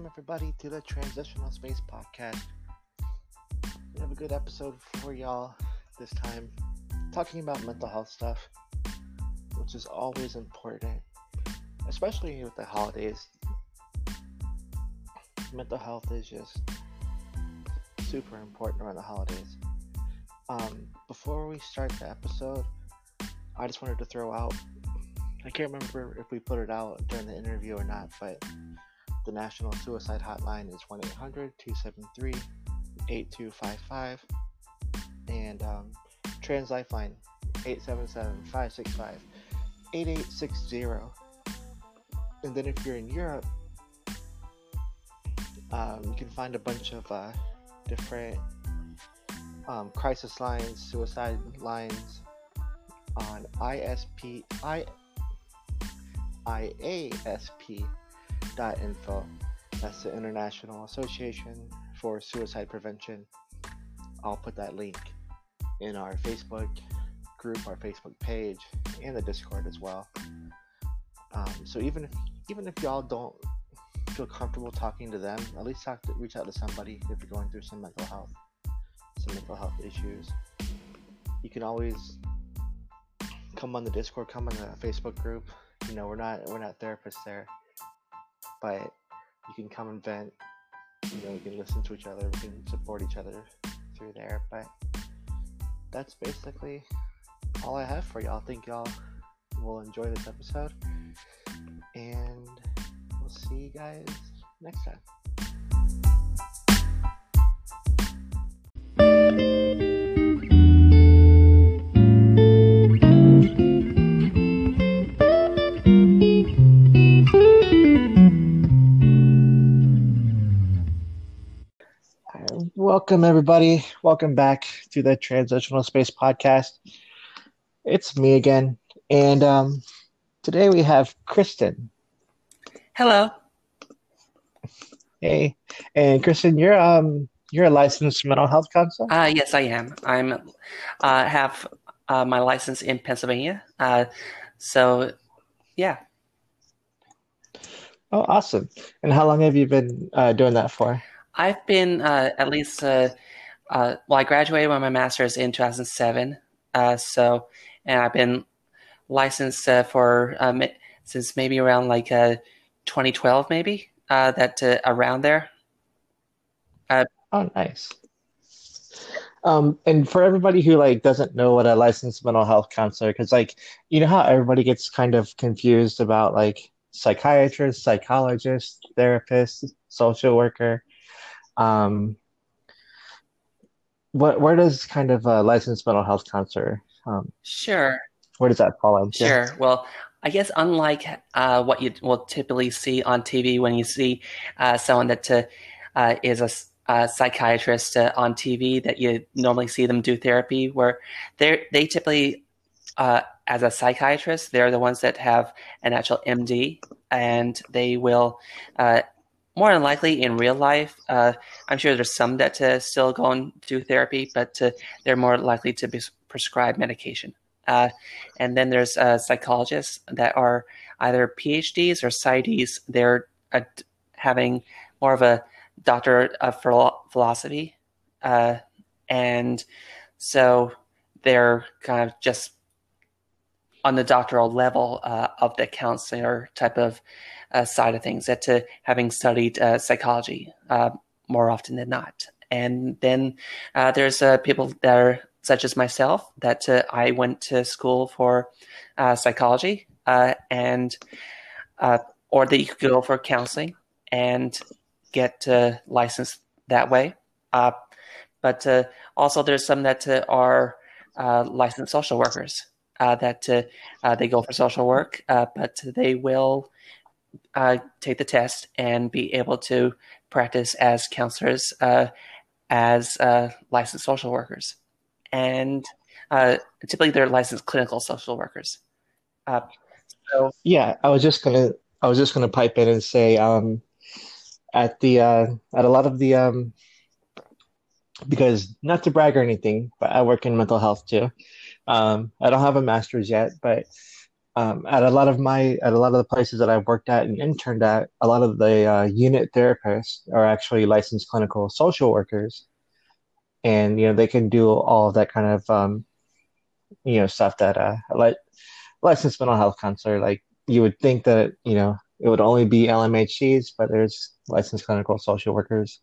welcome everybody to the Transitional Space Podcast. We have a good episode for y'all this time, talking about mental health stuff, which is always important, especially with the holidays. Mental health is just super important around the holidays. Um, before we start the episode, I just wanted to throw out I can't remember if we put it out during the interview or not, but the National Suicide Hotline is 1 800 273 8255. And um, Trans Lifeline 877 565 8860. And then if you're in Europe, um, you can find a bunch of uh, different um, crisis lines, suicide lines on ISP, I, IASP.info. That's the International Association for Suicide Prevention. I'll put that link in our Facebook group, our Facebook page, and the Discord as well. Um, so even if even if y'all don't feel comfortable talking to them, at least talk to, reach out to somebody if you're going through some mental health, some mental health issues. You can always come on the Discord, come on the Facebook group, you know we're not we're not therapists there but you can come and vent. You know we can listen to each other. We can support each other through there. But that's basically all i have for y'all. I think y'all. Will enjoy this episode. And we'll see you guys next time Welcome, everybody. Welcome back to the Transitional Space Podcast. It's me again, and um, today we have Krysten. Hello. Hey, and Krysten, you're um you're a licensed mental health counselor. Uh, yes, I am. I'm uh, have uh, my license in Pennsylvania. Uh, so, yeah. Oh, awesome! And how long have you been uh, doing that for? I've been uh, at least uh, uh, well, I graduated with my master's in 2007. Uh, so, and I've been licensed uh, for um, since maybe around like 2012, maybe that around there. oh, nice. Um, and for everybody who like doesn't know what a licensed mental health counselor, because like you know how everybody gets kind of confused about like psychiatrist, psychologist, therapist, social worker um, what where does kind of a licensed mental health counselor? Um, sure. Where does that fall in? Sure. Well, I guess unlike uh, what you will typically see on TV when you see uh, someone that uh, uh is a, a psychiatrist uh, on TV, that you normally see them do therapy, where they they typically, uh, as a psychiatrist, they're the ones that have an actual MD, and they will more than likely in real life, uh, I'm sure there's some that uh, still go and do therapy, but uh, they're more likely to be prescribed medication. Uh, and then there's uh, psychologists that are either PhDs or PsyDs. They're uh, having more of a doctorate of philosophy. and so they're kind of just on the doctoral level of the counselor type of side of things, that to having studied uh, psychology uh, more often than not. And then uh, there's uh, people that are such as myself that I went to school for psychology and or that you could go for counseling and get licensed that way. but also there's some that are licensed social workers uh, that uh, they go for social work, uh, but they will uh, take the test and be able to practice as counselors, uh, as uh, licensed social workers, and uh, typically they're licensed clinical social workers. Uh, so yeah, I was just gonna I was just gonna pipe in and say um, at the at a lot of the um, because not to brag or anything, but I work in mental health too. Um, I don't have a master's yet, but um, at a lot of my at a lot of the places that I've worked at and interned at, a lot of the uh, unit therapists are actually licensed clinical social workers, and you know they can do all of that kind of um, you know stuff that uh, licensed mental health counselor. Like you would think that you know it would only be LMHCs, but there's licensed clinical social workers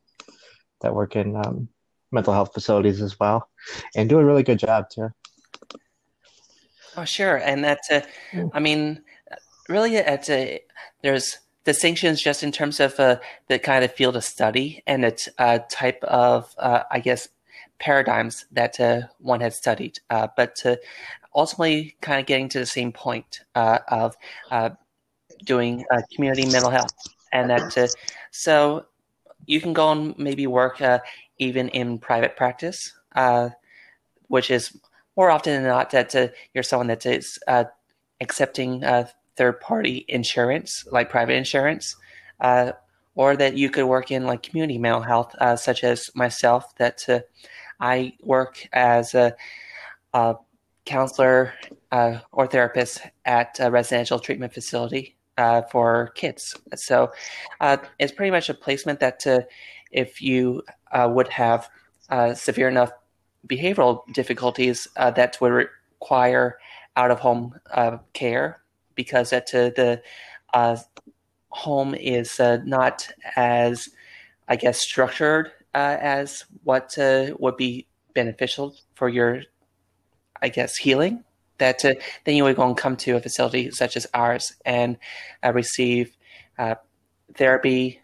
that work in um, mental health facilities as well, and do a really good job too. Oh, sure, and that's a, I mean, really, it's a there's distinctions just in terms of uh, the kind of field of study and its uh, type of, uh, I guess, paradigms that uh, one has studied, uh, but ultimately, kind of getting to the same point uh, of doing community mental health, and that so you can go and maybe work even in private practice, which is more often than not that uh, you're someone that is uh, accepting uh, third party insurance, like private insurance, uh, or that you could work in like community mental health, uh, such as myself, that uh, I work as a, a counselor or therapist at a residential treatment facility for kids. So it's pretty much a placement that if you would have severe enough behavioral difficulties uh, that would require out of home uh, care because that uh, the uh, home is uh, not as, I guess, structured as what would be beneficial for your, I guess, healing. That then you would go and come to a facility such as ours and receive therapy,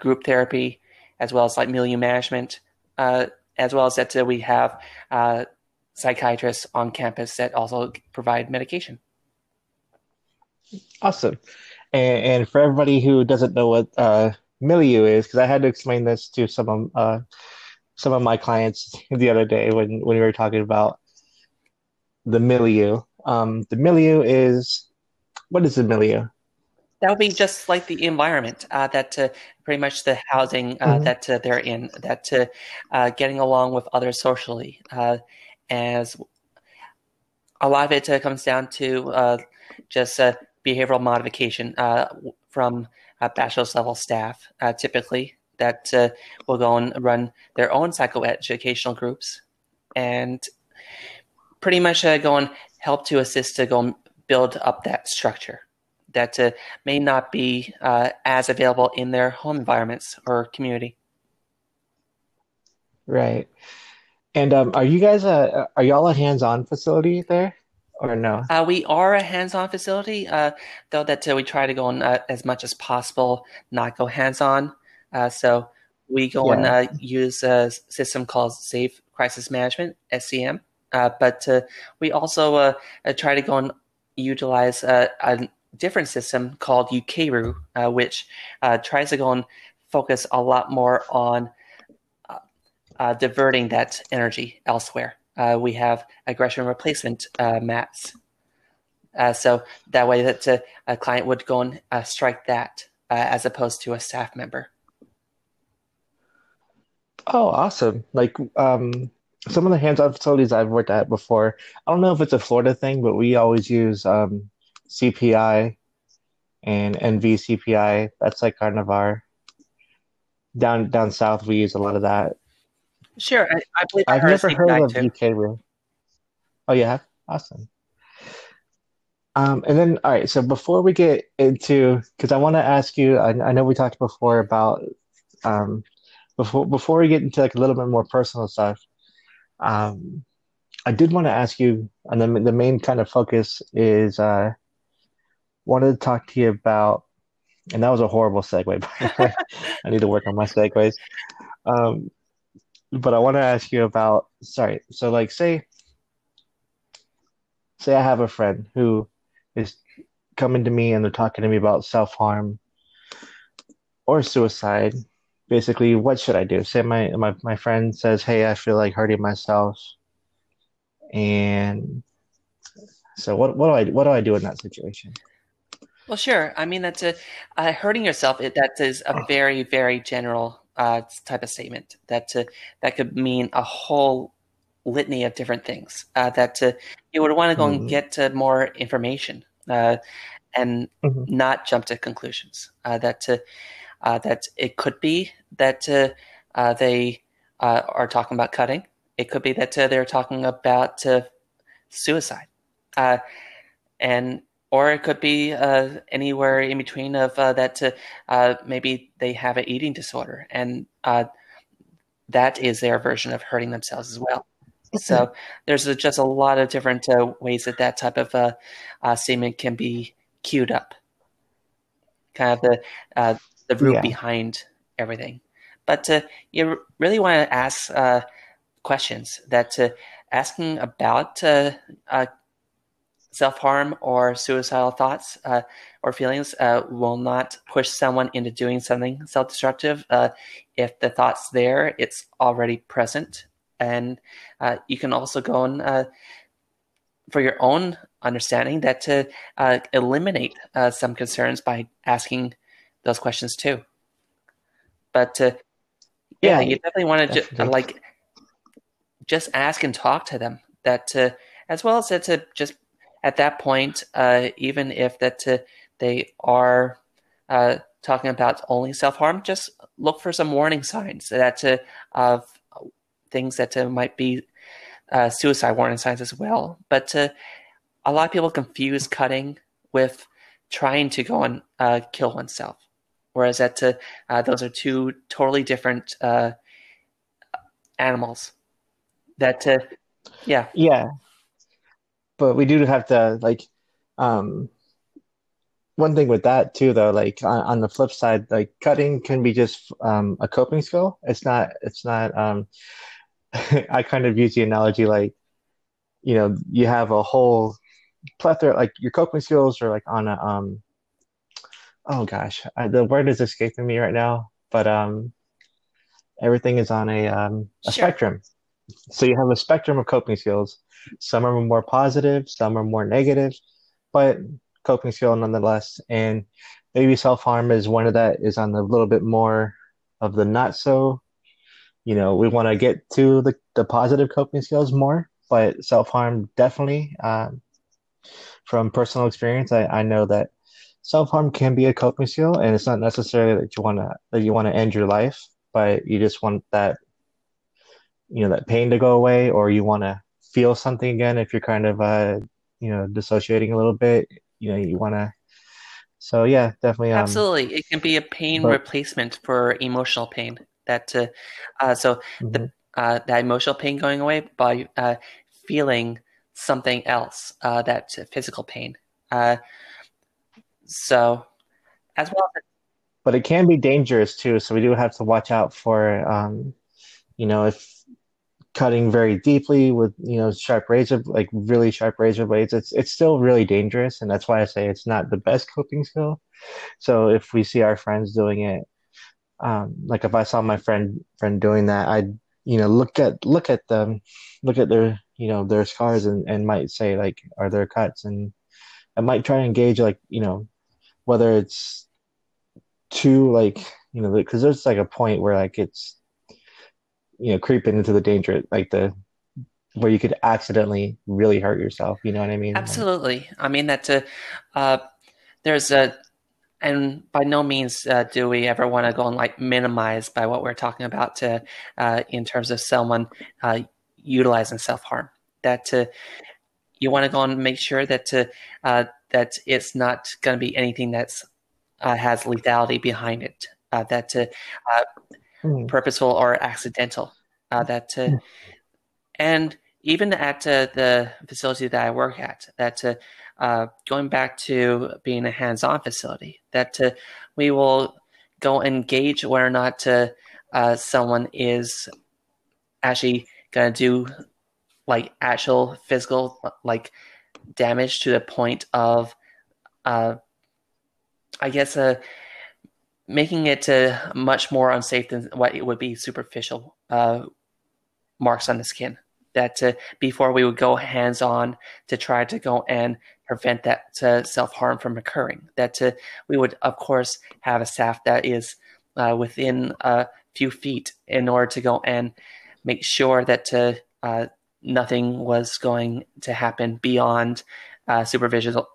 group therapy, as well as like milieu management, uh, as well as that uh, we have uh, psychiatrists on campus that also provide medication. Awesome. And, and for everybody who doesn't know what uh, milieu is, because I had to explain this to some of uh, some of my clients the other day when, when we were talking about the milieu. Um, the milieu is what is the milieu? That would be just like the environment uh, that uh, pretty much the housing uh, mm-hmm. that uh, they're in, that uh, uh, getting along with others socially, as a lot of it comes down to just behavioral modification from bachelor's level staff, typically that will go and run their own psychoeducational groups, and pretty much go and help to assist to go and build up that structure that uh, may not be uh, as available in their home environments or community. Right. And um, are you guys a are y'all a hands-on facility there, or no? Uh, we are a hands-on facility, uh, though that uh, we try to go on uh, as much as possible, not go hands-on. so we go yeah. and use a system called Safe Crisis Management (SCM), but we also try to go and utilize a different system called Ukeru, uh, which uh, tries to go and focus a lot more on uh, uh diverting that energy elsewhere. Uh, we have aggression replacement mats. so that way that a client would go and strike that as opposed to a staff member. Oh, awesome. Like um, some of the hands-on facilities I've worked at before, I don't know if it's a Florida thing, but we always use um, CPI and NV CPI. That's like of down down south. We use a lot of that. Sure, I, I believe I have never heard of too. Ukeru. Oh, yeah, awesome. Um, and then, all right. So before we get into, because I want to ask you, I, I, know we talked before about um, before before we get into like a little bit more personal stuff. Um, I did want to ask you, and the the main kind of focus is uh, wanted to talk to you about, and that was a horrible segue. I need to work on my segues. Um, but I want to ask you about, sorry, so like say, say I have a friend who is coming to me and they're talking to me about self harm or suicide. Basically, what should I do? Say my, my my friend says, "Hey, I feel like hurting myself," and so what what do I what do I do in that situation? Well, sure. I mean, that's a uh, hurting yourself. It, that is a very, very general uh, type of statement. That uh, that could mean a whole litany of different things uh, that uh, you would want to go mm-hmm. and get uh, more information uh, and mm-hmm. not jump to conclusions. Uh, that uh, that it could be that they are talking about cutting. It could be that they're talking about suicide, and or it could be anywhere in between of that. maybe they have an eating disorder and that is their version of hurting themselves as well. So there's a, just a lot of different uh, ways that that type of uh, uh, statement can be queued up, kind of the uh, the root yeah. behind everything. But uh, you really want to ask uh, questions that asking about self harm or suicidal thoughts uh, or feelings uh, will not push someone into doing something self destructive. Uh, if the thought's there, it's already present. And uh, you can also go on uh, for your own understanding that to uh, eliminate some concerns by asking those questions too. But yeah, yeah, you definitely want to ju- like just ask and talk to them. That as well as to just at that point, uh, even if that uh, they are uh, talking about only self harm, just look for some warning signs that uh, of things that uh, might be uh, suicide warning signs as well. But a lot of people confuse cutting with trying to go and kill oneself, whereas that those are two totally different animals. That yeah, yeah but we do have to like um one thing with that too though like on, on the flip side like cutting can be just um a coping skill. It's not it's not um i kind of use the analogy like you know you have a whole plethora like your coping skills are like on a um oh gosh I, the word is escaping me right now but um everything is on a um a sure. spectrum. So you have a spectrum of coping skills some are more positive, some are more negative, but coping skill nonetheless. And maybe self harm is one of that is on a little bit more of the not so. You know, we want to get to the, the positive coping skills more, but self harm definitely. Um, from personal experience, I, I know that self harm can be a coping skill, and it's not necessarily that you want to that you want to end your life, but you just want that you know that pain to go away, or you want to feel something again if you're kind of uh you know dissociating a little bit you know you want to so yeah definitely um, absolutely it can be a pain but, replacement for emotional pain that uh, uh so mm-hmm. the uh that emotional pain going away by uh feeling something else uh that physical pain uh so as well but it can be dangerous too so we do have to watch out for um you know if cutting very deeply with you know sharp razor like really sharp razor blades it's it's still really dangerous and that's why i say it's not the best coping skill. So if we see our friends doing it um like if i saw my friend friend doing that i'd you know look at look at them look at their you know their scars and and might say like are there cuts? And i might try and engage like you know whether it's too like you know because there's like a point where like it's you know creeping into the danger like the where you could accidentally really hurt yourself you know what i mean? Absolutely. I mean that uh, uh, there's a and by no means uh, do we ever want to go and like minimize by what we're talking about to uh, in terms of someone uh, utilizing self-harm. That uh, you want to go and make sure that to that it's not going to be anything that's has lethality behind it. That mm. purposeful or accidental. Uh, that uh, mm. and even at uh, the facility that I work at, that uh, uh, going back to being a hands-on facility, that uh, we will go engage whether or not someone is actually going to do like actual physical like damage to the point of uh, I guess uh, making it uh, much more unsafe than what it would be superficial uh, marks on the skin. That uh, before we would go hands on to try to go and prevent that uh, self harm from occurring. That uh, we would, of course, have a staff that is uh, within a few feet in order to go and make sure that nothing was going to happen beyond uh, superficial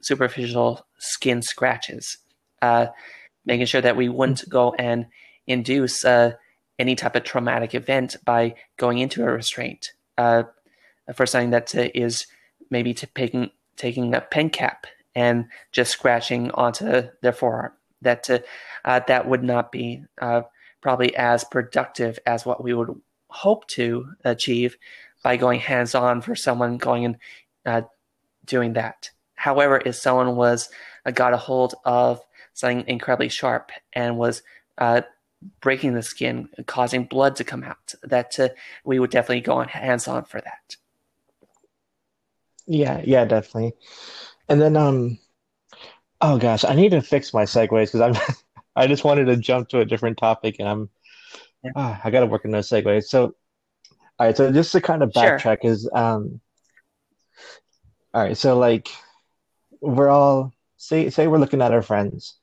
superficial skin scratches, uh, making sure that we wouldn't go and induce uh, any type of traumatic event by going into a restraint uh, for something that is maybe taking taking a pen cap and just scratching onto their forearm. That uh, that would not be uh, probably as productive as what we would hope to achieve by going hands on for someone going and uh, doing that. However, if someone was uh, got a hold of something incredibly sharp and was uh, breaking the skin, causing blood to come out, that uh, we would definitely go on hands on for that. Yeah, yeah, definitely. And then, um, oh gosh, I need to fix my segues because I'm, I just wanted to jump to a different topic, and I'm, yeah. oh, I got to work on those segues. So, all right, so just to kind of backtrack sure. is, um, all right, so like, we're all say say we're looking at our friends,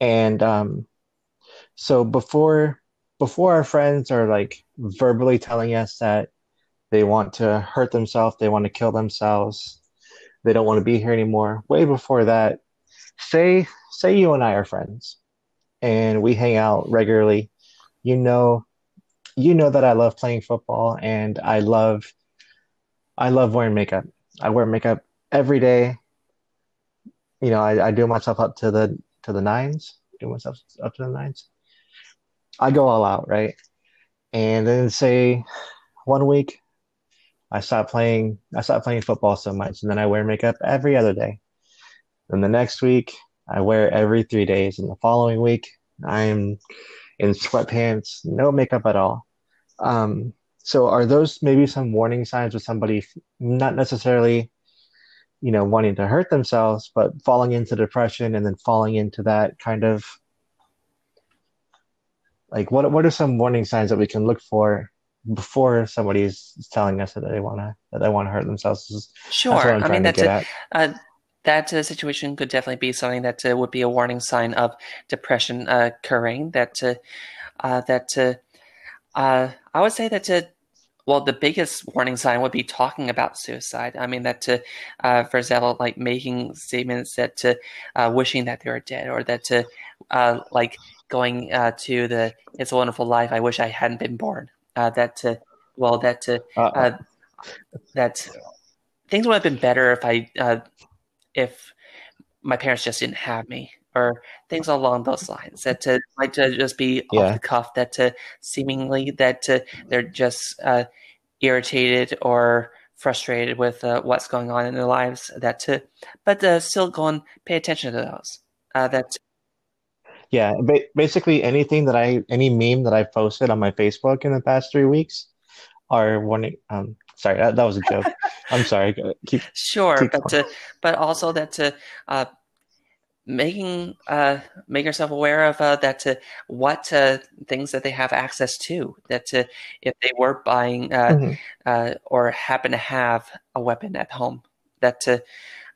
and um, so before before our friends are like verbally telling us that they want to hurt themselves, they want to kill themselves, they don't want to be here anymore. Way before that, say say you and I are friends and we hang out regularly. You know you know that I love playing football and I love I love wearing makeup. I wear makeup every day. You know, I, I do myself up to the to the nines, do myself up to the nines. I go all out, right? And then say one week I stop playing I stop playing football so much and then I wear makeup every other day. Then the next week I wear it every three days and the following week I'm in sweatpants, no makeup at all. Um, so are those maybe some warning signs with somebody not necessarily you know wanting to hurt themselves but falling into depression and then falling into that kind of like what what are some warning signs that we can look for before somebody's telling us that they want to that they want to hurt themselves? Sure. I mean that's a, uh, that uh, situation could definitely be something that uh, would be a warning sign of depression uh, occurring that uh, uh, that i would say that well, the biggest warning sign would be talking about suicide. I mean, that to, uh, for example, like making statements that to uh, wishing that they were dead, or that to, uh, like going uh, to the "It's a Wonderful Life." I wish I hadn't been born. Uh, that to, well, that to, uh, that things would have been better if I, if my parents just didn't have me or things along those lines that to might to just be yeah. off the cuff that to seemingly that to they're just uh, irritated or frustrated with uh, what's going on in their lives that to but uh, still go and pay attention to those uh, that yeah ba- basically anything that i any meme that i posted on my facebook in the past three weeks are warning um sorry that, that was a joke i'm sorry keep sure keep but to, but also that to uh making uh, make yourself aware of uh, that to what uh, things that they have access to that if they were buying uh, mm-hmm. Uh, or happen to have a weapon at home that to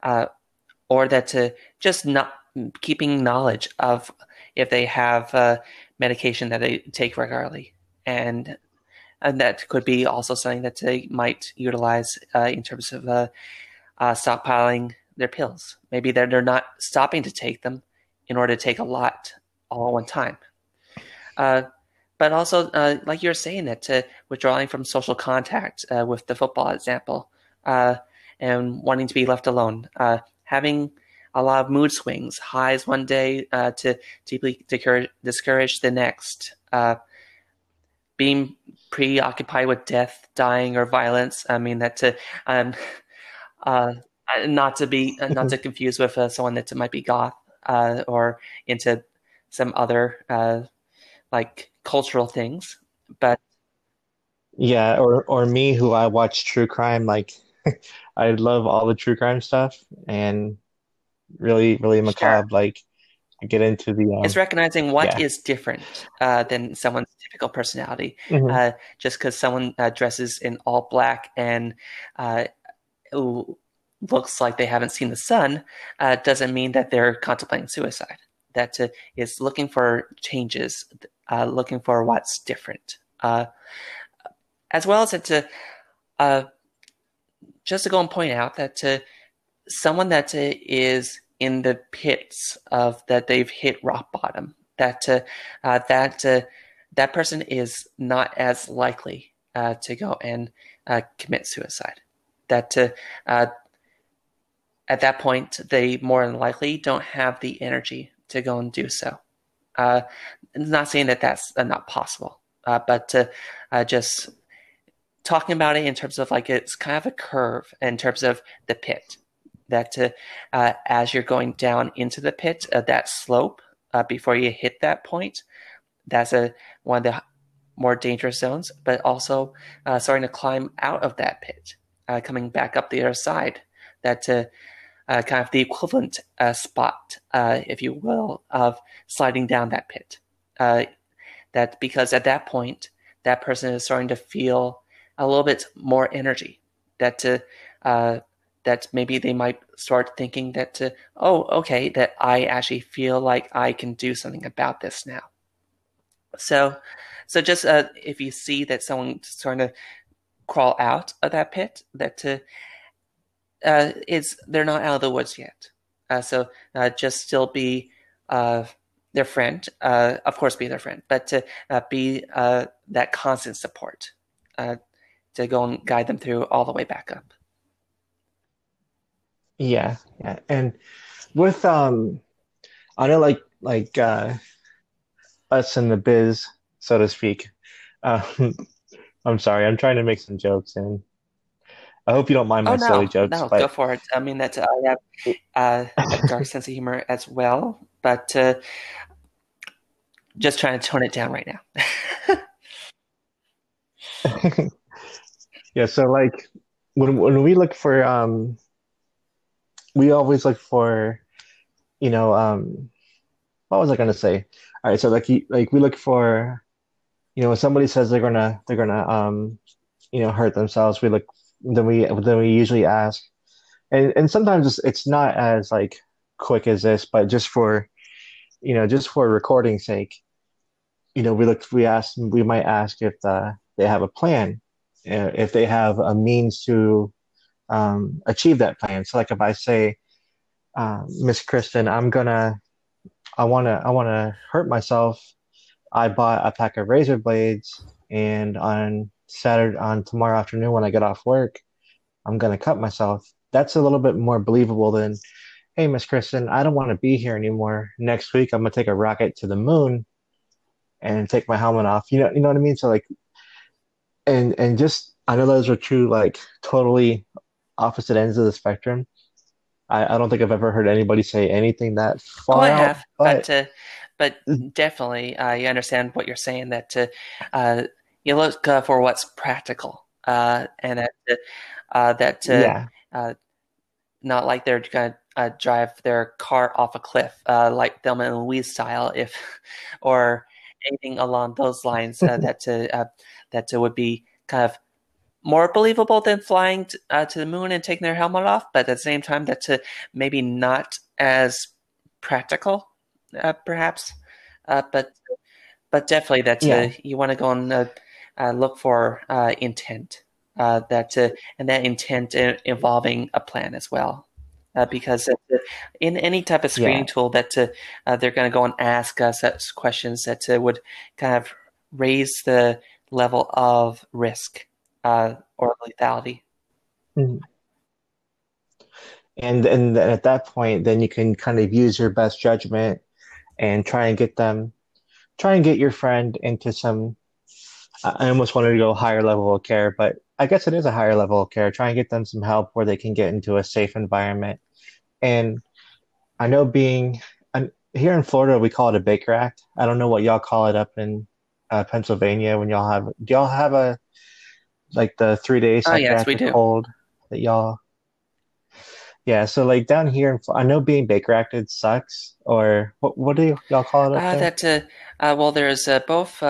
uh, or that to just not keeping knowledge of if they have medication that they take regularly and and that could be also something that they might utilize in terms of stockpiling their pills. Maybe they're, they're not stopping to take them in order to take a lot all at one time. Uh, but also, uh, like you're saying, that to withdrawing from social contact uh, with the football example uh, and wanting to be left alone, uh, having a lot of mood swings, highs one day uh, to deeply discouraged the next, being preoccupied with death, dying, or violence. I mean, that to um, uh, not to be uh, not to confuse with uh, someone that might be goth uh, or into some other uh, like cultural things but yeah or or me who i watch true crime like i love all the true crime stuff and really really macabre sure. like I get into the um, it's recognizing what yeah. is different uh, than someone's typical personality mm-hmm. uh, just because someone uh, dresses in all black and uh, looks like they haven't seen the sun uh, doesn't mean that they're contemplating suicide. That uh, is looking for changes, uh, looking for what's different, uh, as well as to uh, just to go and point out that to someone that is in the pits of that they've hit rock bottom, that that that person is not as likely to go and commit suicide. That uh, at that point, they more than likely don't have the energy to go and do so. Uh, not saying that that's not possible, but just talking about it in terms of like it's kind of a curve in terms of the pit. That uh, as you're going down into the pit, uh, that slope uh, before you hit that point, that's a one of the more dangerous zones. But also uh, starting to climb out of that pit, uh, coming back up the other side. That uh, kind of the equivalent spot, if you will, of sliding down that pit. that because at that point, that person is starting to feel a little bit more energy. That to uh, that maybe they might start thinking that to oh okay that I actually feel like I can do something about this now. So so just uh, if you see that someone's starting to crawl out of that pit, that to uh, it's they're not out of the woods yet. Uh, so uh, just still be uh, their friend, uh, of course, be their friend, but to uh, be that constant support. To go and guide them through all the way back up. Yeah, yeah. And with um I know like like us in the biz, so to speak. Um, I'm sorry, I'm trying to make some jokes and I hope you don't mind my oh, no, silly jokes. No, but... go for it. I mean that uh, I have uh, a dark sense of humor as well, but uh, just trying to tone it down right now. Yeah, so like when when we look for um we always look for you know um what was I gonna say? All right, so like you, like we look for you know when somebody says they're gonna they're gonna um you know hurt themselves, we look then we then we usually ask and and sometimes it's, it's not as like quick as this, but just for you know just for recording sake, you know we look we ask we might ask if uh, they have a plan uh, if they have a means to um, achieve that plan. So, like if I say, uh, Miss Krysten, I'm gonna, I wanna, I wanna hurt myself. I bought a pack of razor blades, and on Saturday, on tomorrow afternoon when I get off work, I'm gonna cut myself. That's a little bit more believable than, hey, Miss Krysten, I don't want to be here anymore. Next week, I'm gonna take a rocket to the moon and take my helmet off. You know, you know what I mean. So like, and and just I know those are two like totally opposite ends of the spectrum. I, I don't think I've ever heard anybody say anything that far. Oh, I out, have, but but, uh, but mm-hmm. definitely I understand what you're saying. That uh, uh, you look uh, for what's practical, uh, and that uh, that yeah. not like they're gonna drive their car off a cliff, like Thelma and Louise style, if or anything along those lines. that that would be kind of more believable than flying t- uh, to the moon and taking their helmet off, but at the same time, that's uh, maybe not as practical, uh, perhaps. Uh, but but definitely that uh, yeah. you want to go on. uh, Uh, look for uh, intent. Uh, that and that intent involving a plan as well. because in any type of screening yeah. tool, that they're going to go and ask us questions that would kind of raise the level of risk uh, or lethality. Mm-hmm. And and at that point, then you can kind of use your best judgment and try and get them, try and get your friend into some. I almost wanted to go higher level of care, but I guess it is a higher level of care. Try and get them some help where they can get into a safe environment. And I know being here in Florida, we call it a Baker Act. I don't know what y'all call it up in uh, Pennsylvania when y'all have. Do y'all have a like the three days? oh, yes, we do. hold that y'all? Yeah, so like down here, in, I know being Baker acted sucks, or what? What do y'all call it? Uh, that uh, uh, well, there's uh, both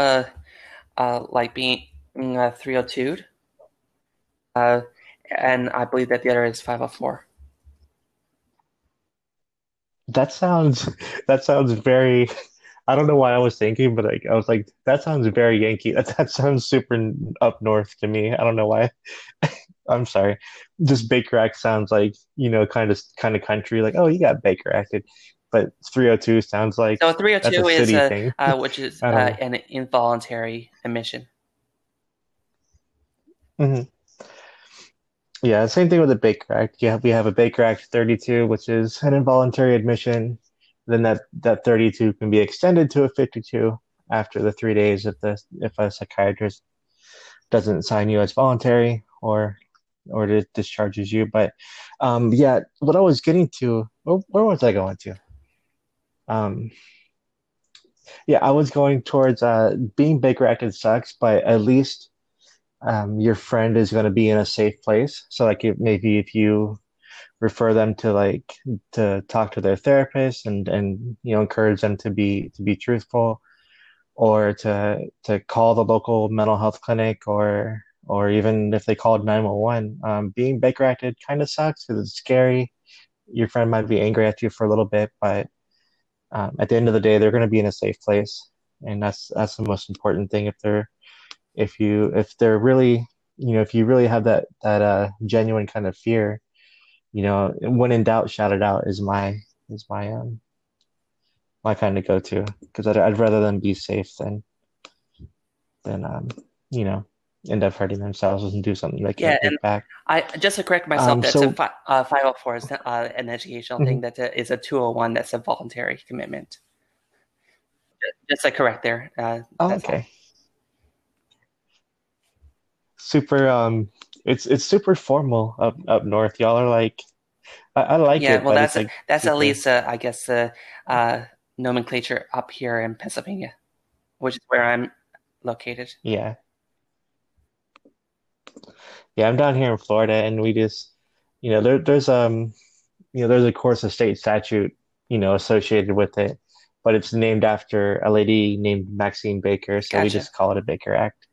uh, like being uh, 302, uh, and I believe that the other is 504. That sounds that sounds very I don't know why I was thinking, but like I was like, that sounds very Yankee. That that sounds super up north to me. I don't know why. I'm sorry, just Baker Act sounds like you know kind of kind of country. Like oh, you got Baker acted, but 302 sounds like so 302 a is a, uh, which is uh, an involuntary admission. Mm-hmm. Yeah, same thing with the Baker Act. Yeah, we have a Baker Act 32, which is an involuntary admission. Then that that 32 can be extended to a 52 after the three days if the if a psychiatrist doesn't sign you as voluntary or or it discharges you. But um, yeah, what I was getting to, where, where was I going to? Um, yeah, I was going towards uh, being Baker acted sucks, but at least um, your friend is going to be in a safe place. So like if, maybe if you refer them to like to talk to their therapist and and you know encourage them to be to be truthful or to to call the local mental health clinic or or even if they called 911 um, being baker acted kind of sucks because it's scary your friend might be angry at you for a little bit but um, at the end of the day they're going to be in a safe place and that's that's the most important thing. If they're if you if they're really you know if you really have that that uh genuine kind of fear you know when in doubt shout it out is my is my um my kind of go-to. Because I'd, I'd rather them be safe than than um you know end up hurting themselves and do something they can't yeah, get back. I just to correct myself, um, that's so, a fi- uh, 504 is uh, an educational mm-hmm. thing. That is a 201. That's a voluntary commitment. Just to correct there. Uh, oh, okay. All. Super. Um, it's it's super formal up up north. Y'all are like, I, I like yeah, it. Yeah, well, that's like that's super... at least uh, I guess uh, uh, nomenclature up here in Pennsylvania, which is where I'm located. Yeah. Yeah, I'm down here in Florida, and we just, you know, there, there's um, you know, there's of course a state statute, you know, associated with it, but it's named after a lady named Maxine Baker, so gotcha. we just call it a Baker Act.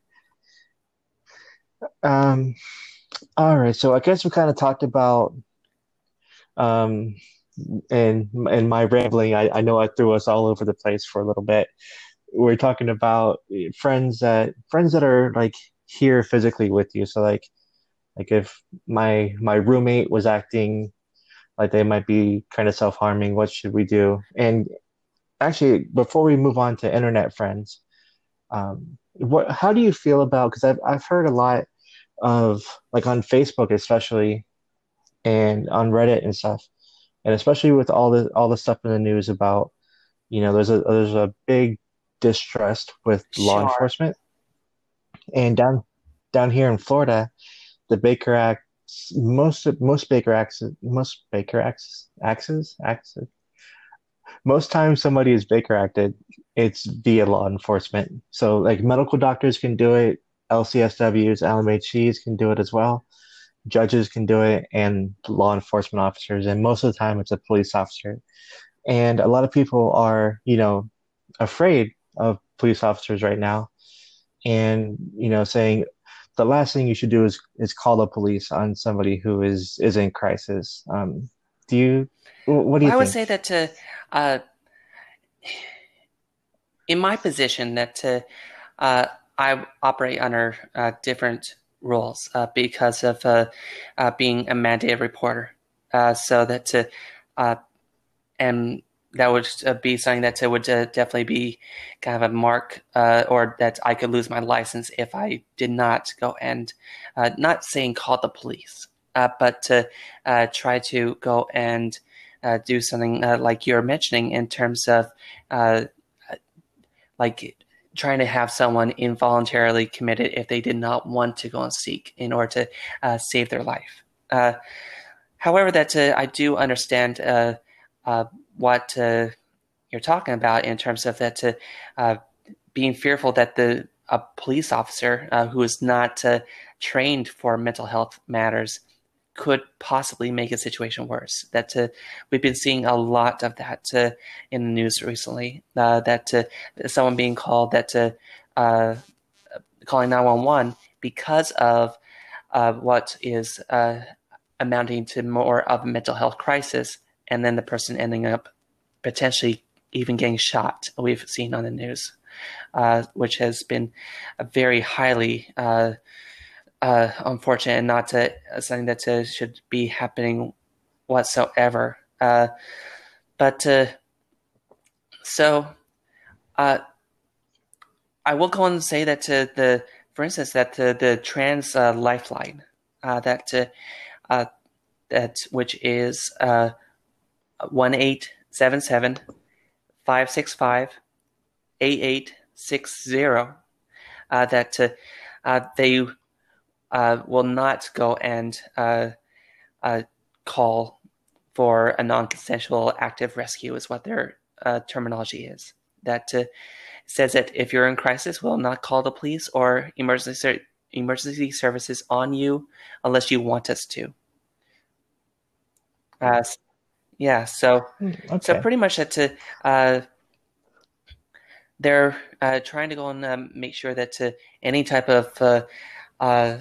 Um, all right, so I guess we kind of talked about, um, and and my rambling. I, I know I threw us all over the place for a little bit. We're talking about friends that friends that are like here physically with you. So like like if my my roommate was acting like they might be kind of self harming, what should we do? And actually, before we move on to internet friends, um, what how do you feel about? Because I've I've heard a lot of like on Facebook especially, and on Reddit and stuff, and especially with all the all the stuff in the news about, you know, there's a there's a big distrust with sure. law enforcement, and down down here in Florida, the Baker Act most most Baker Acts most Baker Acts axes axes most times somebody is Baker acted, it's via law enforcement. So like medical doctors can do it, LCSWs, LMHCs can do it as well. Judges can do it, and law enforcement officers. And most of the time, it's a police officer. And a lot of people are, you know, afraid of police officers right now, and you know, saying the last thing you should do is is call the police on somebody who is is in crisis. Um, do you? What do you? I think? would say that to, uh, in my position, that to, uh, I operate under uh, different rules uh, because of uh, uh, being a mandated reporter. Uh, so that to, and that would be something that would definitely be kind of a mark, or that I could lose my license if I did not go and not saying call the police, but to try to go and do something like you're mentioning in terms of like trying to have someone involuntarily committed if they did not want to go and seek in order to uh, save their life. Uh, however, that uh, I do understand uh, uh, what uh, you're talking about in terms of that to being fearful that the a police officer who is not trained for mental health matters could possibly make a situation worse. That uh, we've been seeing a lot of that uh, in the news recently. Uh, that uh, someone being called that uh, uh, calling nine one one because of what is amounting to more of a mental health crisis, and then the person ending up potentially even getting shot. We've seen on the news, which has been very highly uh, unfortunate and not to, uh, something that uh, should be happening whatsoever. Uh, but uh, so uh, I will go on and say that the, for instance, that the trans lifeline that that which is one eight seven seven five six five eight eight six zero that they uh, will not go and uh, uh, call for a non-consensual active rescue is what their uh, terminology is. That uh, says that if you're in crisis, we'll not call the police or emergency emergency services on you unless you want us to. Uh, yeah, so hmm, okay. so pretty much that to uh, they're uh, trying to go and um, make sure that to any type of uh, uh,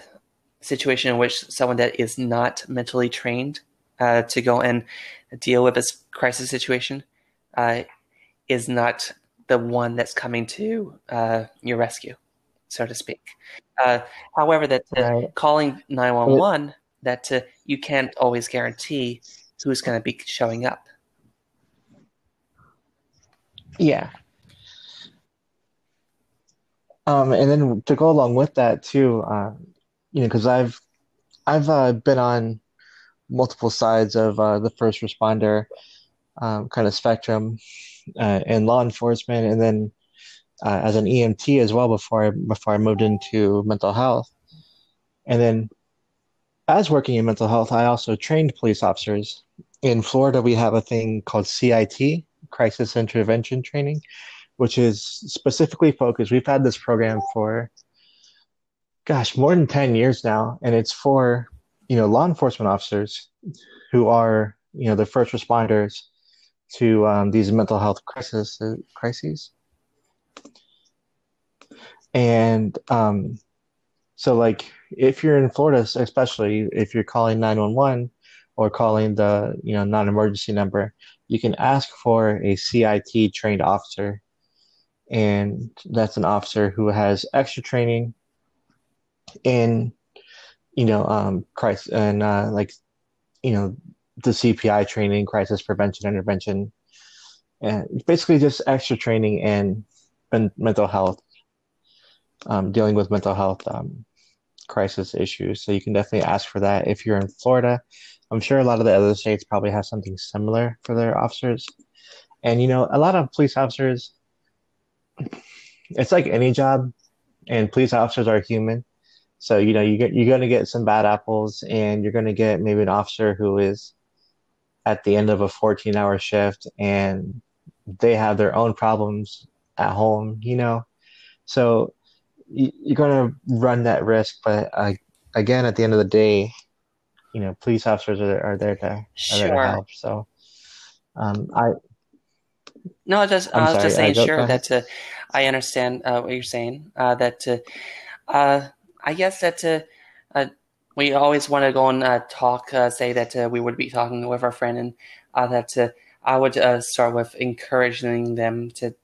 situation in which someone that is not mentally trained uh, to go and deal with this crisis situation uh, is not the one that's coming to uh, your rescue, so to speak. Uh, however, that right. calling nine one one that uh, you can't always guarantee who's going to be showing up. Yeah. Um, and then to go along with that too, uh, you know, because I've I've uh, been on multiple sides of uh, the first responder um, kind of spectrum uh, in law enforcement, and then uh, as an EMT as well before I, before I moved into mental health, and then as working in mental health, I also trained police officers. In Florida, we have a thing called CIT, Crisis Intervention Training, which is specifically focused. We've had this program for gosh, more than 10 years now. And it's for, you know, law enforcement officers who are, you know, the first responders to um, these mental health crisis, crises. And um, so, like, if you're in Florida, especially if you're calling 911 or calling the, you know, non emergency number, you can ask for a CIT trained officer. And that's an officer who has extra training in you know um crisis and uh like you know the CPI training crisis prevention intervention and basically just extra training in, in mental health um, dealing with mental health um, crisis issues so you can definitely ask for that. If you're in Florida I'm sure a lot of the other states probably have something similar for their officers. And you know a lot of police officers it's like any job and police officers are human. So you know you get you're going to get some bad apples, and you're going to get maybe an officer who is at the end of a 14 hour shift and they have their own problems at home. You know, so you're going to run that risk. But uh, again, at the end of the day, you know, police officers are, are there to sure. there to help. So um, I. No, just, I was sorry, just saying, sure, that uh, I understand uh, what you're saying. Uh, that uh, uh, I guess that we always want to go and uh, talk, uh, say that uh, we would be talking with our friend, and uh, that I would start with encouraging them to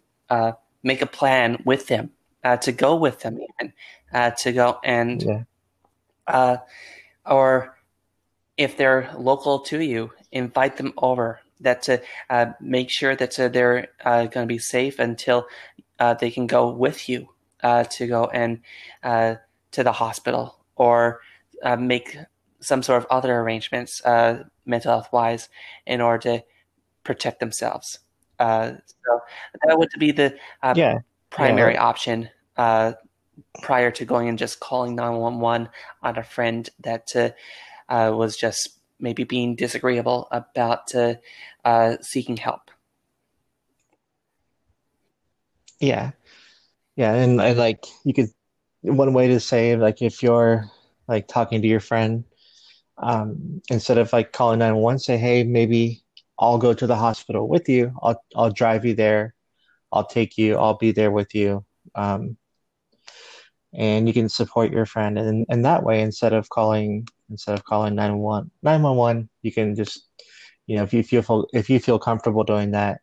make a plan with them, Uh, to go with them, even uh, to go and, yeah. Uh, or if they're local to you, invite them over. That to make sure that they're going to be safe until they can go with you to go and to the hospital or uh, make some sort of other arrangements, uh, mental health wise, in order to protect themselves. Uh, so that would be the uh, yeah. primary yeah. option uh, prior to going and just calling 911 on a friend that uh, was just maybe being disagreeable about seeking help. Yeah. Yeah, and, and like you could one way to say like if you're like talking to your friend um, instead of like calling 911 say hey maybe i'll go to the hospital with you i'll i'll drive you there i'll take you i'll be there with you um, and you can support your friend and and that way instead of calling instead of calling 911 911 you can just you know if you feel if you feel comfortable doing that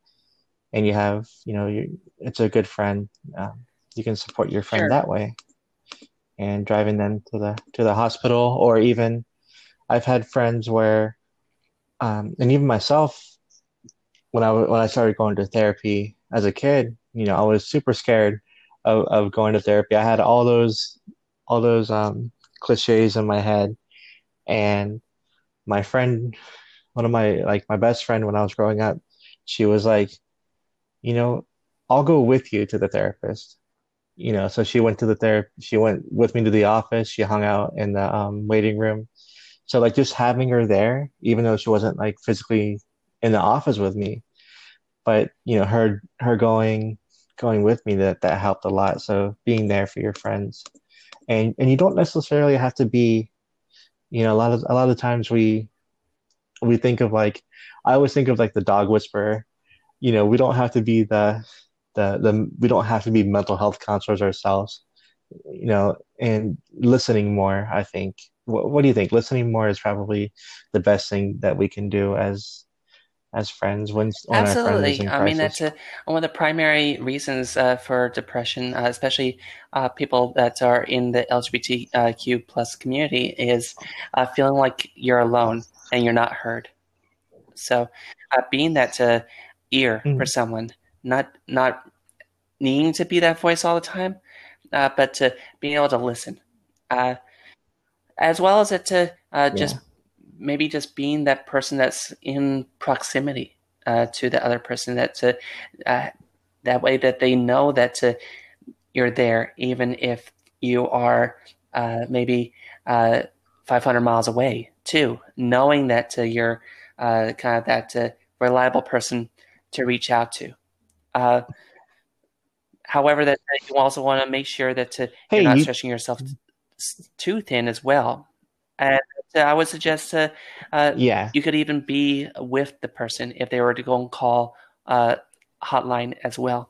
and you have you know you it's a good friend um, you can support your friend sure. that way and driving them to the to the hospital or even I've had friends where um, and even myself when I when I started going to therapy as a kid, you know, I was super scared of, of going to therapy. I had all those all those um, cliches in my head, and my friend, one of my like my best friend when I was growing up, she was like, you know, I'll go with you to the therapist. You know, so she went to the therapy. She went with me to the office. She hung out in the um, waiting room. So like just having her there, even though she wasn't like physically in the office with me, but you know her her going going with me that that helped a lot. So being there for your friends, and and you don't necessarily have to be, you know, a lot of a lot of times we we think of like I always think of like the dog whisperer. You know, we don't have to be the the the we don't have to be mental health counselors ourselves. You know, and listening more. I think. What, what do you think? Listening more is probably the best thing that we can do as as friends when, absolutely. i mean that's a, one of the primary reasons uh, for depression uh, especially uh, people that are in the lgbtq plus community is uh, feeling like you're alone and you're not heard. So uh, being that uh, ear mm. for someone not not needing to be that voice all the time but to being able to listen as well as it to just yeah maybe just being that person that's in proximity uh, to the other person that to uh, that way that they know that to, you're there even if you are uh, maybe uh, 500 miles away too knowing that to you're uh, kind of that uh, reliable person to reach out to. However that you also want to make sure that to, hey, you're not you... stretching yourself too thin as well and I would suggest uh, uh, yeah, you could even be with the person if they were to go and call uh, hotline as well.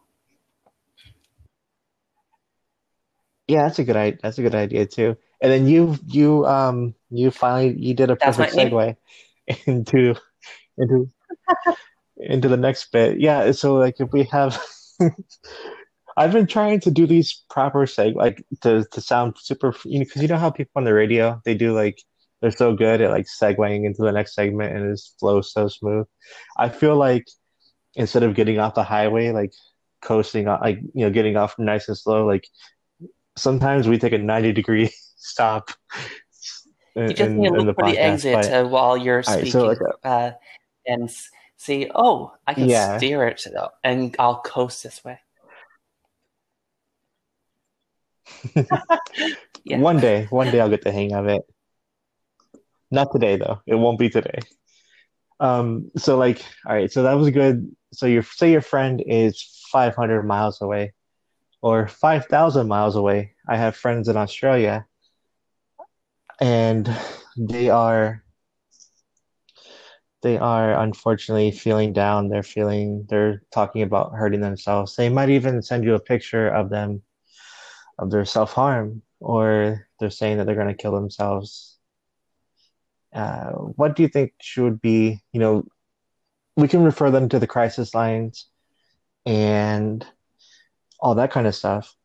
Yeah, that's a good idea. That's a good idea too. And then you you um you finally you did a perfect segue into into into the next bit. Yeah, so like if we have I've been trying to do these proper seg like to to sound super you know because you know how people on the radio they do like they're so good at like segueing into the next segment and it flows so smooth. I feel like instead of getting off the highway like coasting on like you know getting off nice and slow like sometimes we take a 90 degree stop you just need to look for the exit uh, while you're speaking right, so like a, uh, and see oh i can yeah. steer it and i'll coast this way yeah. One day, one day I'll get the hang of it. Not today though. It won't be today. Um, so like, all right, so that was good. So your say your friend is 500 miles away or 5,000 miles away. I have friends in Australia and they are they are unfortunately feeling down. They're feeling they're talking about hurting themselves. They might even send you a picture of them of their self harm, or they're saying that they're going to kill themselves. Uh, what do you think should be, you know, we can refer them to the crisis lines and all that kind of stuff.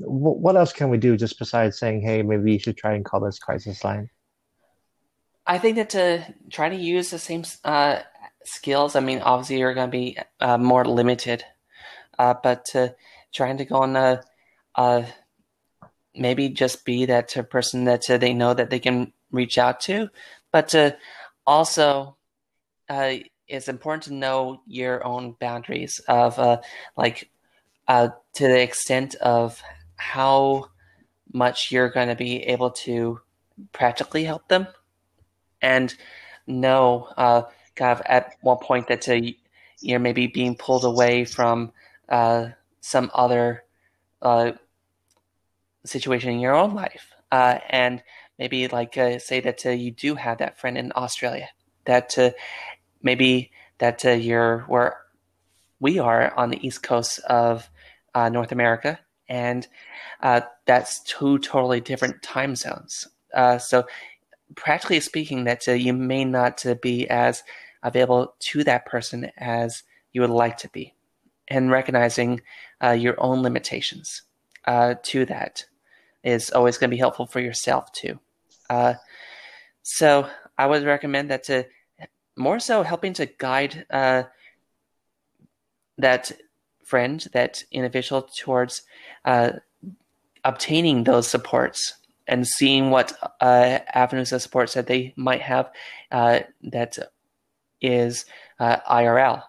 W- what else can we do just besides saying, hey, maybe you should try and call this crisis line? I think that to try to use the same uh, skills, I mean, obviously you're going to be uh, more limited, uh, but trying to go on a uh, maybe just be that person that uh, they know that they can reach out to, but to also uh, it's important to know your own boundaries of uh, like uh, to the extent of how much you're going to be able to practically help them. And know uh, kind of at one point that uh, you're maybe being pulled away from uh, some other uh, situation in your own life, uh, and maybe like uh, say that uh, you do have that friend in Australia, that uh, maybe that uh, you're where we are on the east coast of uh, North America, and that's two totally different time zones. so, practically speaking, that you may not be as available to that person as you would like to be, and recognizing your own limitations to that is always going to be helpful for yourself too. Uh, so I would recommend that to more so helping to guide uh, that friend, that individual towards uh, obtaining those supports and seeing what uh, avenues of supports that they might have uh, that is uh, IRL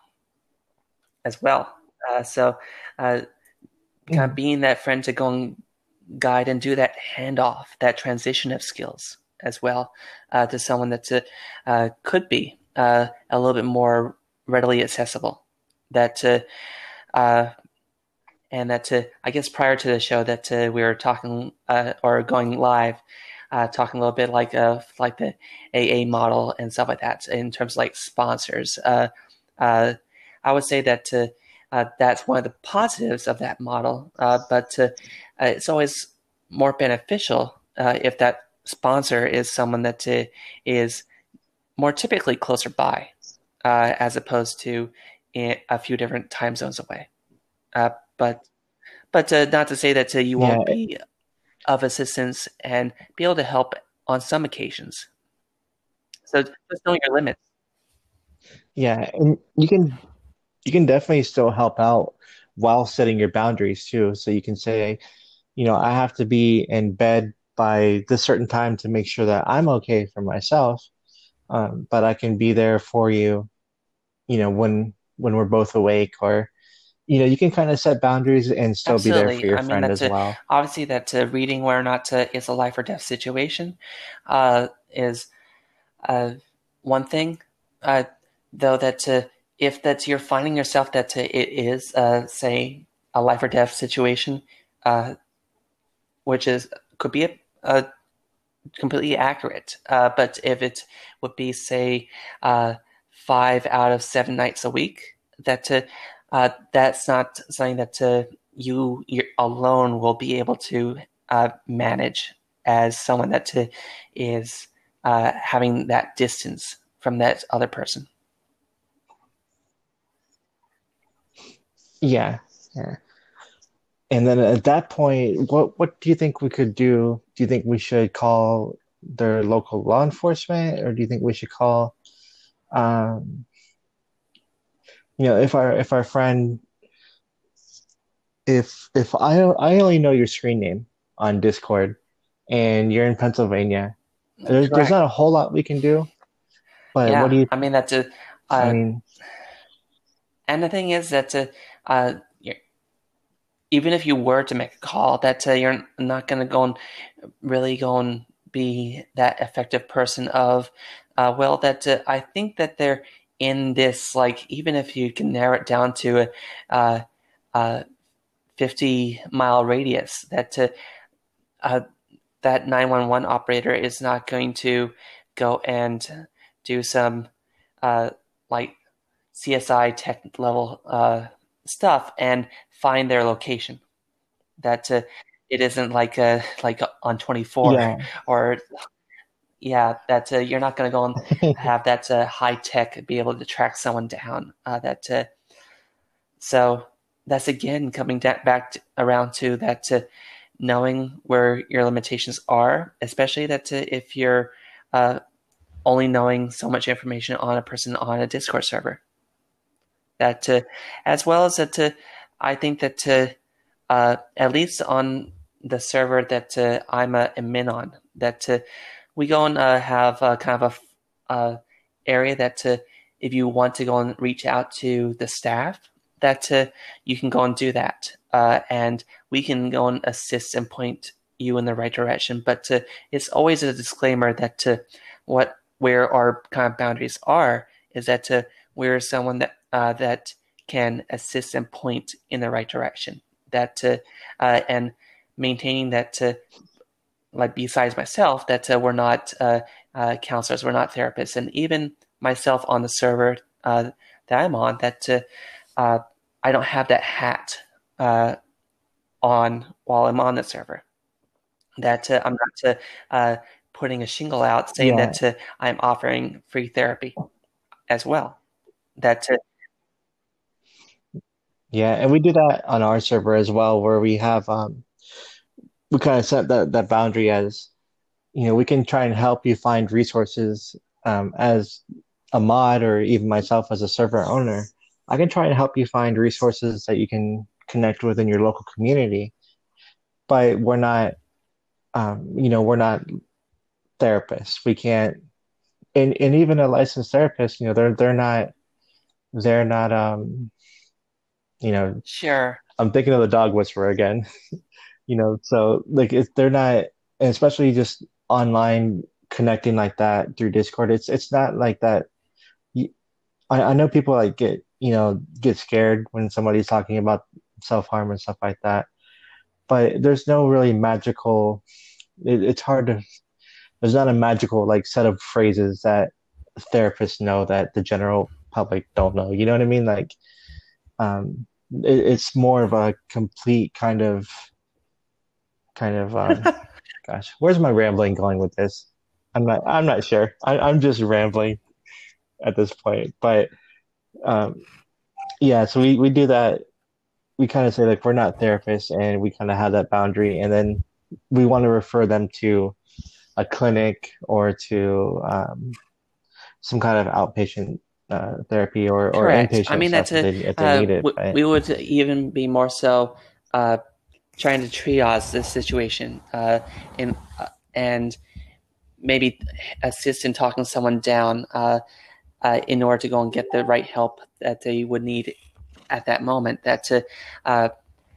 as well. Uh, so, uh, kind of being that friend to go and guide and do that handoff, that transition of skills as well uh, to someone that could be a little bit more readily accessible. That and that I guess prior to the show that uh, we were talking uh, or going live, uh, talking a little bit like like the AA model and stuff like that in terms of like sponsors. Uh, uh, I would say that uh, that's one of the positives of that model, but it's always more beneficial if that sponsor is someone that is more typically closer by, as opposed to a few different time zones away. Uh, but but uh, not to say that uh, you won't yeah. be of assistance and be able to help on some occasions. So just know your limits. Yeah, and you can you can definitely still help out while setting your boundaries too. So you can say, you know, I have to be in bed by this certain time to make sure that I'm okay for myself. Um, but I can be there for you, you know, when when we're both awake or you know you can kind of set boundaries and still Absolutely. be there for your I friend as a, well obviously that uh, reading where or not to, is a life or death situation uh, is uh, one thing uh, though that uh, if that you're finding yourself that uh, it is say a life or death situation which is could be a, a completely accurate but if it would be say five out of seven nights a week that uh, that's not something that uh, you alone will be able to uh, manage as someone that uh, is uh, having that distance from that other person. Yeah, yeah. And then at that point, what what do you think we could do? Do you think we should call their local law enforcement, or do you think we should call um, you know if our if our friend if if I I only know your screen name on Discord and you're in Pennsylvania, there's, there's not a whole lot we can do. But yeah, what do you? I mean that's a. Uh, I mean, and the thing is that uh, uh even if you were to make a call, that uh, you're not going to go and really go and be that effective person of, uh, well, that uh, I think that they're in this, like, even if you can narrow it down to a, uh, uh, 50 mile radius, that to, uh, that 911 operator is not going to go and do some uh, like CSI tech level uh, stuff and find their location. That uh, it isn't like a, like on 24 yeah. or yeah, that uh, you're not going to go and have that uh, high tech be able to track someone down. Uh, that uh, so that's again coming da- back to, around to that uh, knowing where your limitations are, especially that uh, if you're only knowing so much information on a person on a Discord server. That as well as that, I think that at least on the server that I'm a admin on, that we go and uh, have uh, kind of a uh, area that if you want to go and reach out to the staff, that to, you can go and do that, uh, and we can go and assist and point you in the right direction. But to, it's always a disclaimer that what where our kind of boundaries are is that we're someone that uh, that can assist and point in the right direction. That to, uh, and maintaining that to like besides myself that uh, we're not uh, uh, counselors, we're not therapists, and even myself on the server uh, that I'm on, that uh, uh, I don't have that hat on while I'm on the server. That I'm not putting a shingle out saying yeah. that I'm offering free therapy as well. That yeah, and we do that on our server as well, where we have um, we kind of set that that boundary as you know we can try and help you find resources um, as a mod or even myself as a server owner. I can try and help you find resources that you can connect with in your local community but we're not um, you know we're not therapists. We can't and, and even a licensed therapist you know they're they're not they're not um you know sure. I'm thinking of the dog whisperer again. You know so like if they're not and especially just online connecting like that through discord it's it's not like that. I, I know people like get you know get scared when somebody's talking about self-harm and stuff like that but there's no really magical it, it's hard to there's not a magical like set of phrases that therapists know that the general public don't know. You know what i mean? Like um it, it's more of a complete kind of kind of um, gosh where's my rambling going with this? I'm not i'm not sure. I, i'm just rambling at this point. But um yeah so we we do that. We kind of say like we're not therapists and we kind of have that boundary. And then we want to refer them to a clinic or to um, some kind of outpatient uh, therapy or, or inpatient. I mean, that's a, they, uh, we, we, would even be more so uh, trying to triage this situation uh, in, uh, and maybe assist in talking someone down uh, in order to go and get the right help that they would need at that moment. That to, uh,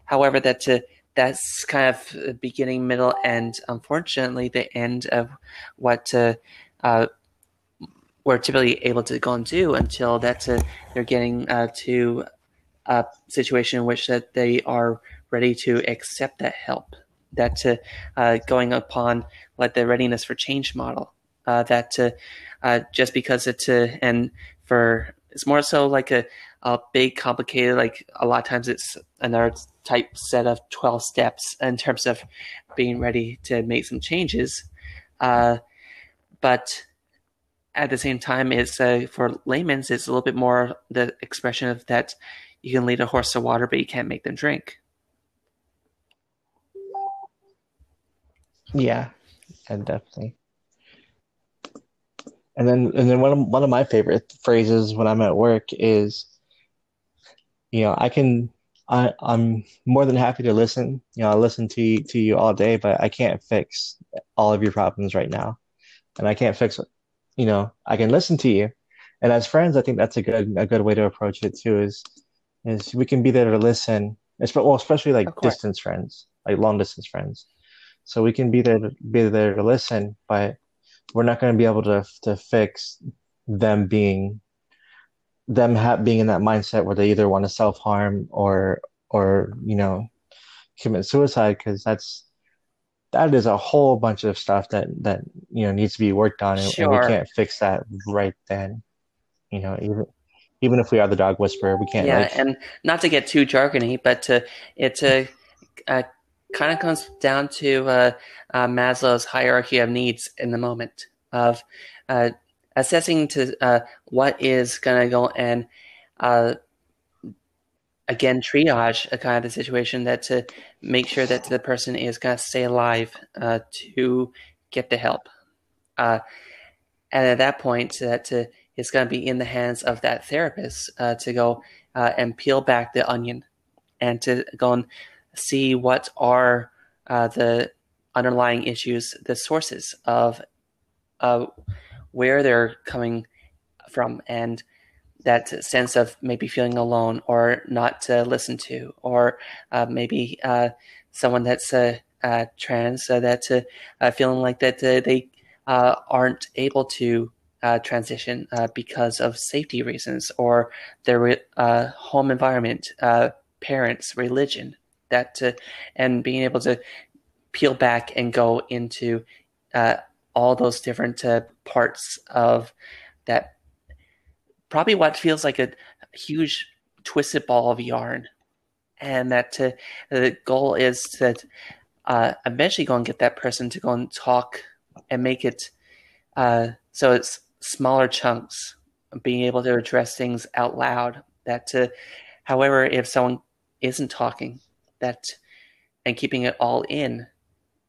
however, that to that's kind of beginning, middle, and unfortunately the end of what uh, uh, we're typically able to go and do until that's a, they're getting uh, to a situation in which that they are ready to accept that help. That uh, going upon like the readiness for change model. Uh, that uh, just because it's and for it's more so like a a big, complicated, like a lot of times it's another type set of 12 steps in terms of being ready to make some changes. Uh, but at the same time, it's uh, for layman's, it's a little bit more the expression of that you can lead a horse to water, but you can't make them drink. Yeah, and definitely. And then, and then one of one of my favorite phrases when I'm at work is, you know, I can, I, I'm more than happy to listen. You know, I listen to to you all day, but I can't fix all of your problems right now, and I can't fix, you know, I can listen to you, and as friends, I think that's a good a good way to approach it too. Is is we can be there to listen, well, especially like distance friends, like long distance friends. So we can be there to be there to listen, but we're not going to be able to to fix them being them ha- being in that mindset where they either want to self harm or or you know commit suicide because that's that is a whole bunch of stuff that that you know needs to be worked on and, sure. and, we can't fix that right then you know even even if we are the dog whisperer we can't yeah like... and not to get too jargony but to it a uh, kind of comes down to uh, uh, maslow's hierarchy of needs in the moment of uh, assessing to uh, what is going to go and uh, again triage a kind of the situation that to make sure that the person is going to stay alive uh, to get the help. Uh, and at that point that to, it's going to be in the hands of that therapist uh, to go uh, and peel back the onion and to go and see what are the underlying issues the sources of where they're coming from. And that sense of maybe feeling alone or not to listen to or uh, maybe uh, someone that's uh, uh trans uh, that's uh, uh, feeling like that uh, they aren't able to transition because of safety reasons or their home environment parents religion that and being able to peel back and go into all those different parts of that probably what feels like a huge twisted ball of yarn. And that uh, the goal is to uh, eventually go and get that person to go and talk and make it uh, so it's smaller chunks being able to address things out loud that to, however if someone isn't talking that and keeping it all in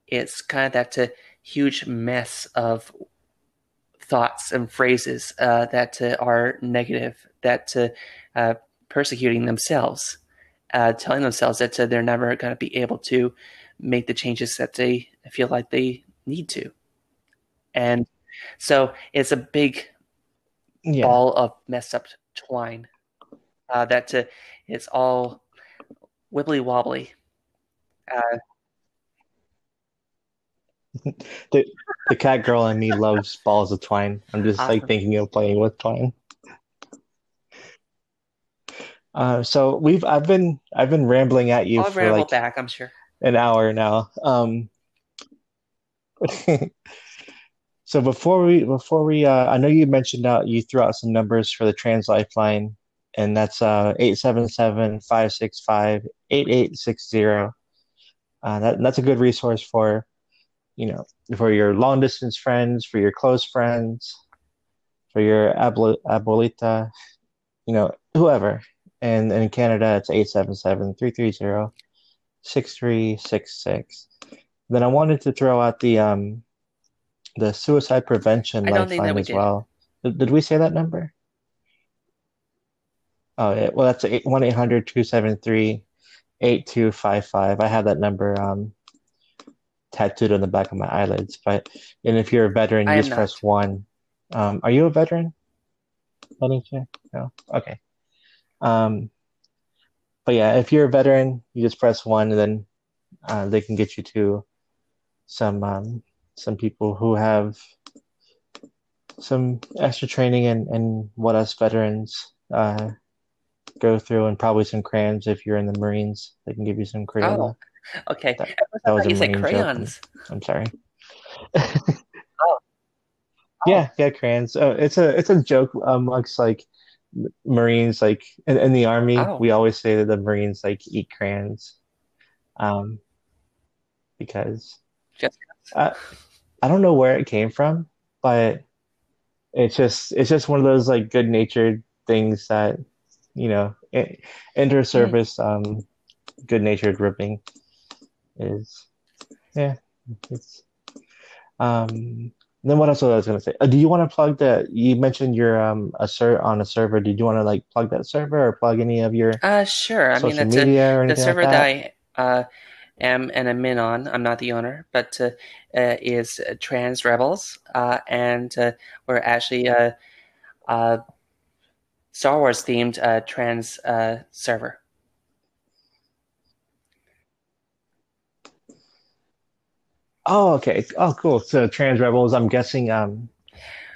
it's kind of that uh, huge mess of thoughts and phrases uh, that uh, are negative, that uh, uh persecuting themselves, uh, telling themselves that uh, they're never going to be able to make the changes that they feel like they need to. And so it's a big yeah. ball of messed up twine that it's all wibbly wobbly. the the cat girl in me loves balls of twine. I'm just awesome. like thinking of playing with twine. Uh, so we've I've been I've been rambling at you I'll for like back, I'm sure. An hour now. Um, so before we before we uh, I know you mentioned out you threw out some numbers for the trans lifeline and that's uh 877-565-8860. Uh, that, that's a good resource for you know, for your long distance friends, for your close friends, for your abuelita, you know, whoever. And, and in Canada, it's 877 330 6366. Then I wanted to throw out the um the suicide prevention lifeline as did. well. Did, did we say that number? Oh, yeah. Well, that's 1 800 273 8255. I have that number um, tattooed on the back of my eyelids. But and if you're a veteran, you just not. press one. Um, are you a veteran? No. Okay. Um, but yeah, if you're a veteran, you just press one, and then uh, they can get you to some um, some people who have some extra training and and what us veterans uh, go through, and probably some crayons if you're in the Marines. They can give you some crayons. Oh. Okay. That, that was a said crayons. Joke. I'm sorry. oh. Yeah, yeah, crayons. Oh, it's a it's a joke amongst like Marines, like in, in the army. Oh. We always say that the Marines like eat crayons, um, because just I, I don't know where it came from, but it's just it's just one of those like good natured things that you know enter hmm. service mm. um good natured ribbing is yeah it's um then what else was I was gonna say? Uh, do you want to plug that? You mentioned you're um a ser- on a server. Did you want to like plug that server or plug any of your uh sure? I mean that's media a, or the server like that? that? I uh am an admin on. I'm not the owner, but uh, uh, is Trans Rebels, uh, and uh, we're actually a, uh, Star Wars themed uh, trans uh, server. Oh, okay. Oh, cool. So trans rebels. I'm guessing. Um,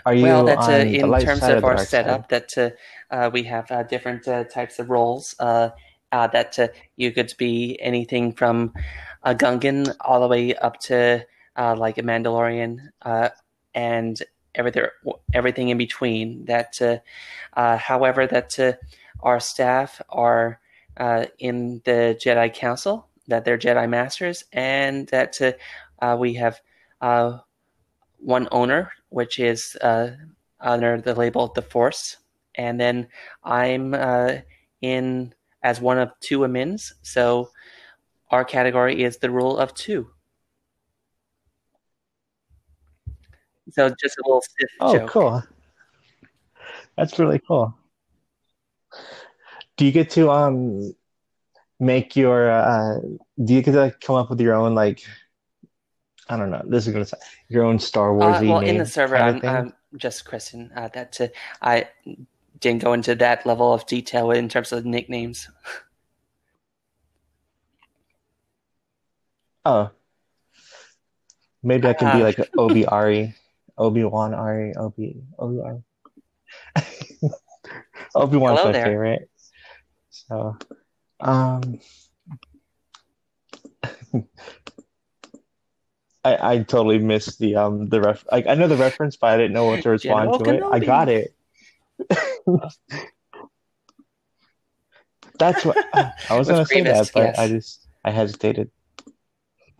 are you well? That's uh, in terms of our setup. Side? That uh, uh, we have uh, different uh, types of roles. Uh, that you could be anything from a Gungan all the way up to like a Mandalorian, and everything everything in between. That, however, that our staff are in the Jedi Council. That they're Jedi Masters, and that uh, we have uh, one owner, which is uh, under the label The Force, and then I'm uh, in as one of two amins. So our category is the rule of two. So just a little stiff oh, joke. cool. That's really cool. Do you get to um make your uh do you get to come up with your own like I don't know. This is going to say your own Star Wars. Uh, well, in the server, I'm, I'm, just Krysten. Uh, that uh, I didn't go into that level of detail in terms of nicknames. Oh, maybe I can be uh, like Obi Ari, Obi Wan Ari, Obi Obi Ari. Obi Wan's my there. favorite. So, um. I, I totally missed the um the ref. Like I know the reference, but I didn't know what to respond General to Kenobi. it. I got it. That's what I was, going to say that, but yes. I just I hesitated.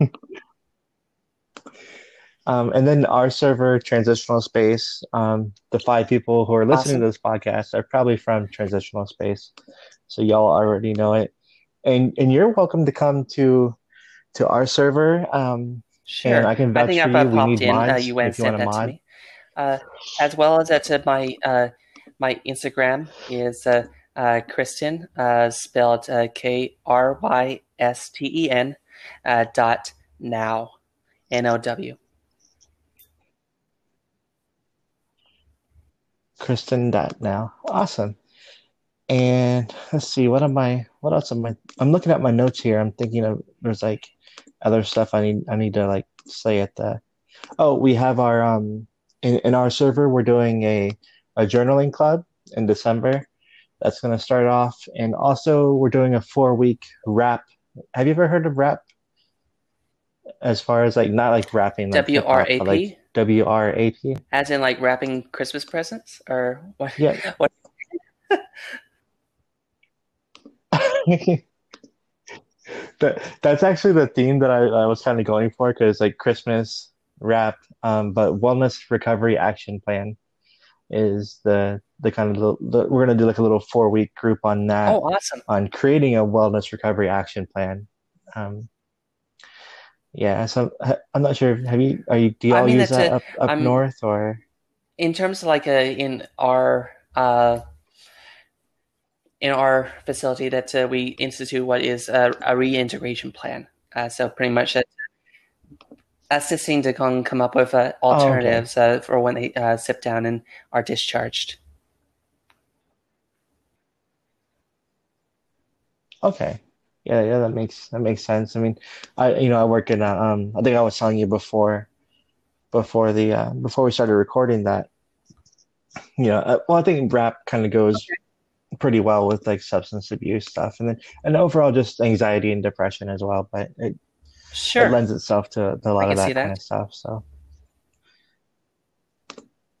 um, and then our server, Transitional Space. Um, the five people who are listening awesome. to this podcast are probably from Transitional Space, so y'all already know it. And and you're welcome to come to to our server. Um, Sure. I can I vouch think for I've you. uh, popped need in. Uh, you went if you want sent a that to me, uh, as well as that uh, my uh, my Instagram is uh, uh, Krysten, uh, spelled uh, K R Y S T E N uh, dot now N O W. Krysten dot now. Awesome. And let's see, what am I what else am I I'm looking at my notes here. I'm thinking of there's like other stuff I need I need to like say at the oh, we have our um in, in our server we're doing a a journaling club in December. That's gonna start off. And also we're doing a four week rap. Have you ever heard of rap? As far as like not like rapping like W R A P, W R A P. as in like wrapping Christmas presents, or what? Yeah. What? That that's actually the theme that I, I was kind of going for because like Christmas wrap, um, but wellness recovery action plan is the the kind of the, the, we're gonna do like a little four week group on that Oh, awesome! on creating a wellness recovery action plan. Um, yeah, so uh, I'm not sure. Have you are you do I y'all mean, use that a. up up north or? in terms of like a in our uh in our facility that uh, we institute what is a, a reintegration plan. Uh, so pretty much that assisting to come come up with uh, Oh, okay. alternatives uh, for when they uh, sit down and are discharged. Okay. Yeah, yeah, that makes that makes sense. I mean, I you know I work in a, um I think I was telling you before before the uh, before we started recording that you know uh, well I think rap kind of goes pretty well with like substance abuse stuff. And then and overall just anxiety and depression as well but it, it Sure, lends itself to, to a lot of see that. kind of stuff so.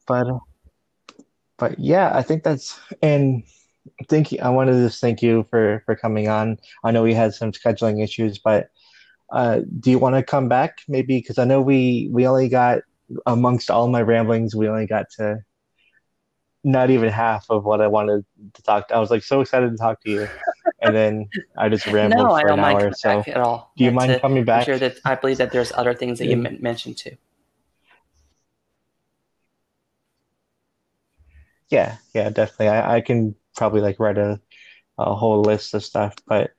But but yeah I think that's and thank you I wanted to just thank you for for coming on. I know we had some scheduling issues but uh do you want to come back maybe? Because I know we we only got amongst all my ramblings we only got to not even half of what I wanted to talk to. I was like so excited to talk to you, and then I just rambled No, I for don't an mind hour. So, at all. do you mind coming I'm back? sure that I believe that there's other things that you Yeah, men- mentioned too. yeah, yeah, definitely. I, I can probably like write a, a whole list of stuff, but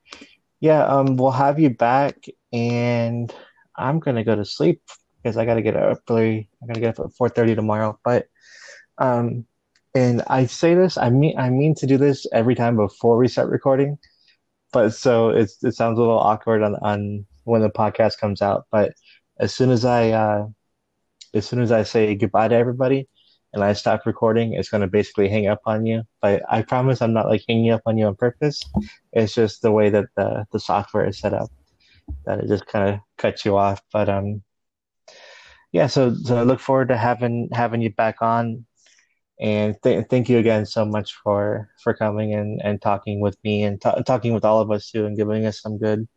yeah, um, we'll have you back, and I'm gonna go to sleep because I gotta get up early. I gotta get up at 4:30 tomorrow. But um, and I say this, I mean, I mean to do this every time before we start recording. but so it's it sounds a little awkward on on when the podcast comes out. But as soon as I uh, as soon as I say goodbye to everybody and I stop recording, it's gonna basically hang up on you. But I promise I'm not like hanging up on you on purpose. It's just the way that the the software is set up that it just kind of cuts you off. But um, yeah. So so I look forward to having having you back on. And th thank you again so much for for coming and and talking with me and ta talking with all of us too and giving us some good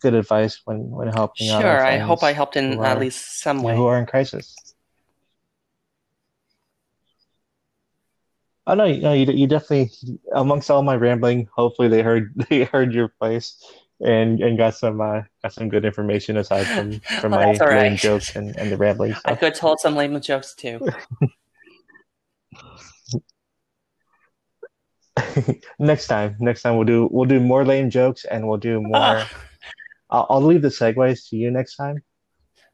good advice when when helping out Sure, I hope I helped in who at least some way. who are in crisis. Oh no, you- no, you you definitely amongst all my rambling, hopefully they heard they heard your place and and got some uh got some good information aside from from my all lame right. jokes and and the rambling I could have told some lame jokes too. Next time, next time we'll do we'll do more lame jokes and we'll do more. Ah, I'll, I'll leave the segues to you next time.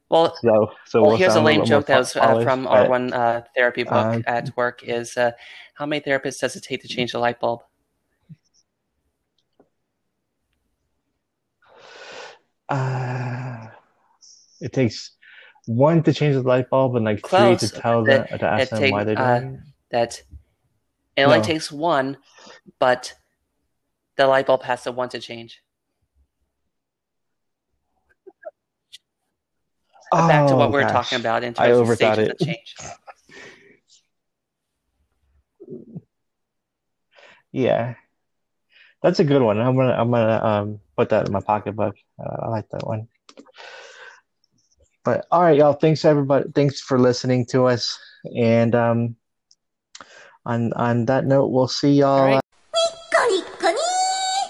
well, So so well, we'll here's a lame joke that was uh, from our But one uh, therapy book uh, at work is uh, how many therapists does it take to change a light bulb? uh, it takes one to change the light bulb and like three to Close. tell That them to ask them why they're uh, doing it. that it only No. takes one, but the light bulb has to want to change. Uh, Back to what Oh we were talking about in I terms of overthought stages it. of change. Yeah, that's a good one. I'm gonna I'm gonna um put that in my pocketbook. Uh, I like that one. But all right, y'all. Thanks everybody. Thanks for listening to us. And um on on that note, we'll see All y'all. right.